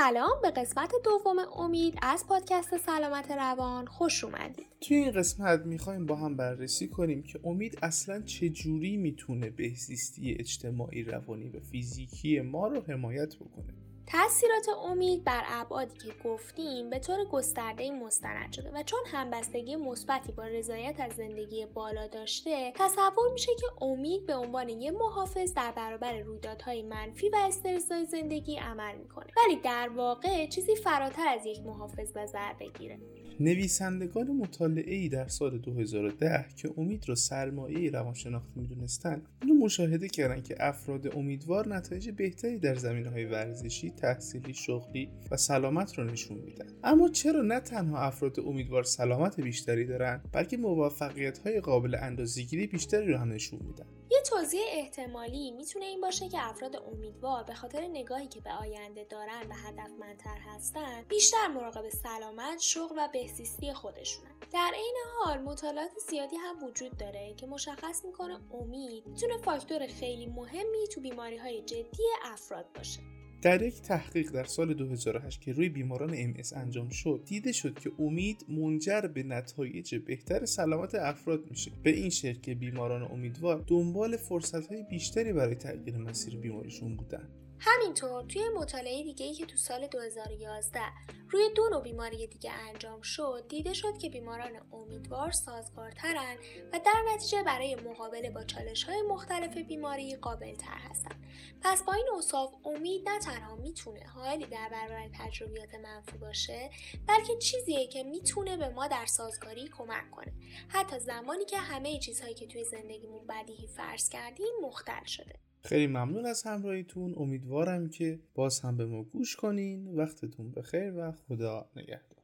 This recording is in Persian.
سلام به قسمت دوم امید از پادکست سلامت روان. خوش اومدید. توی این قسمت می‌خوایم با هم بررسی کنیم که امید اصلا چجوری می‌تونه بهزیستی اجتماعی روانی و فیزیکی ما رو حمایت بکنه. تاثیرات امید بر ابعادی که گفتیم به طور گسترده مستند شده و چون همبستگی مثبتی با رضایت از زندگی بالا داشته تصور میشه که امید به عنوان یه محافظ در برابر رویدادهای منفی و استرسای زندگی عمل می‌کنه. ولی در واقع چیزی فراتر از یک محافظ به ضرب بگیره نویسندگان مطالعه ای در سال 2010 که امید را سرمایه روانشناختی می‌دونستند اینو مشاهده کردند که افراد امیدوار نتایج بهتری در زمینه های ورزشی تحصیلی شغلی و سلامت رو نشون میدن اما چرا نه تنها افراد امیدوار سلامت بیشتری دارن بلکه موفقیت های قابل اندازه‌گیری بیشتری رو هم نشون میدن یه توضیح احتمالی می‌تونه این باشه که افراد امیدوار به خاطر نگاهی که به آینده دارن و هدفمندتر هستن بیشتر مراقب سلامت شغل و بهزیستی خودشونن. در عین حال مطالعات زیادی هم وجود داره که مشخص می‌کنه امید می‌تونه فاکتور خیلی مهمی تو بیماری های جدی افراد باشه. در یک تحقیق در سال 2008 که روی بیماران ام انجام شد دیده شد که امید منجر به نتایج بهتر سلامت افراد میشه. به این شکل که بیماران امیدوار دنبال فرصت بیشتری برای تغییر مسیر بیماریشون بودن. همینطور توی مطالعه دیگه ای که تو سال 2011 روی دو نوع بیماری دیگه انجام شد دیده شد که بیماران امیدوار سازگارترن و در نتیجه برای مقابله با چالش های مختلف بیماری قابل تر هستن. پس با این اوصاف امید نه تنها می‌تونه حالی در برابر تجربیات منفی باشه بلکه چیزیه که می‌تونه به ما در سازگاری کمک کنه. حتی زمانی که همه چیزهایی که توی زندگیمون بدیهی فرض کردیم مختل شده. خیلی ممنون از همراهیتون. امیدوارم که باز هم به ما گوش کنین. وقتتون بخیر و خدا نگهدار.